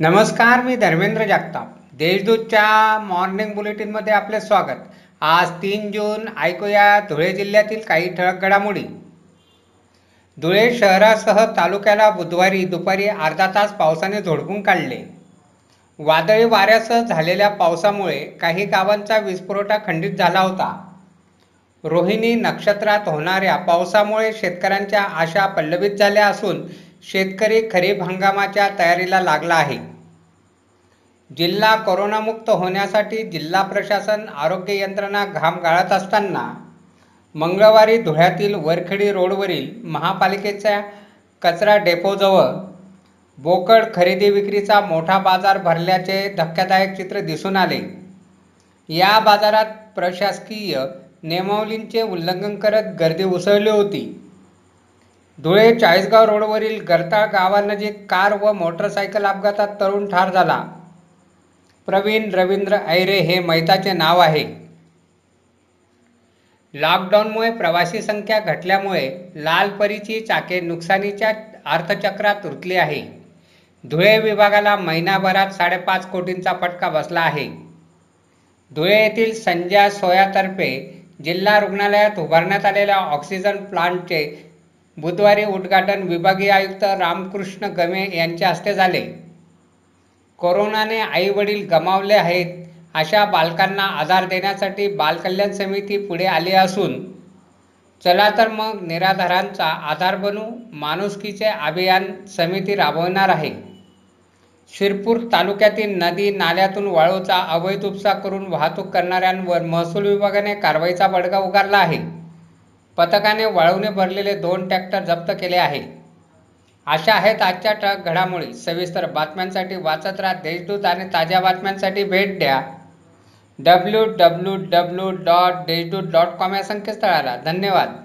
नमस्कार मी धर्मेंद्र जगताप. देशदूतच्या मॉर्निंग बुलेटिनमध्ये आपले स्वागत. आज तीन जून ऐकूया धुळे जिल्ह्यातील काही ठळक घडामोडी. धुळे शहरासह तालुक्याला बुधवारी दुपारी अर्धा तास पावसाने झोडपून काढले. वादळी वाऱ्यासह झालेल्या पावसामुळे काही गावांचा वीजपुरवठा खंडित झाला होता. रोहिणी नक्षत्रात होणाऱ्या पावसामुळे शेतकऱ्यांच्या आशा पल्लवित झाल्या असून शेतकरी खरीप हंगामाच्या तयारीला लागला आहे. जिल्हा कोरोनामुक्त होण्यासाठी जिल्हा प्रशासन आरोग्य यंत्रणा घाम गाळत असताना मंगळवारी धुळ्यातील वरखेडी रोडवरील महापालिकेच्या कचरा डेपोजवळ बोकड खरेदी विक्रीचा मोठा बाजार भरल्याचे धक्कादायक चित्र दिसून आले. या बाजारात प्रशासकीय नियमावलींचे उल्लंघन करत गर्दी उसळली होती. धुळे चाळीसगाव रोडवरील गरता गावानजीक कार व मोटरसायकल अपघातात तरुण ठार झाला. प्रवीण रवींद्र ऐरे हे मैताचे नाव आहे. लॉकडाऊनमुळे प्रवासी संख्या घटल्यामुळे लाल परीची चाके नुकसानीच्या अर्थचक्रात रुतली आहे. धुळे विभागाला महिनाभरात साडेपाच कोटींचा फटका बसला आहे. धुळे येथील संजय सोयातर्फे जिल्हा रुग्णालयात उभारण्यात आलेल्या ऑक्सिजन प्लांटचे बुधवारी उद्घाटन विभागीय आयुक्त रामकृष्ण गमे यांच्या हस्ते झाले. कोरोनाने आई वडील गमावले आहेत अशा बालकांना आधार देण्यासाठी बालकल्याण समिती पुढे आली असून चला तर मग निराधारांचा आधार बनू माणुसकीचे अभियान समिती राबवणार आहे. शिरपूर तालुक्यातील नदी नाल्यातून वाळूचा अवैध उपसा करून वाहतूक करणाऱ्यांवर महसूल विभागाने कारवाईचा बडगा उगारला आहे. पथकाने वाळूने भरलेले दोन ट्रॅक्टर जप्त केले आहे. अशा आहेत आजच्या ट्रक घडामोडी. सविस्तर बातम्यांसाठी वाचत राहा देशदूत आणि ताज्या बातम्यांसाठी भेट द्या. W W W dot Deshdoot dot com या संकेतस्थळाला. धन्यवाद.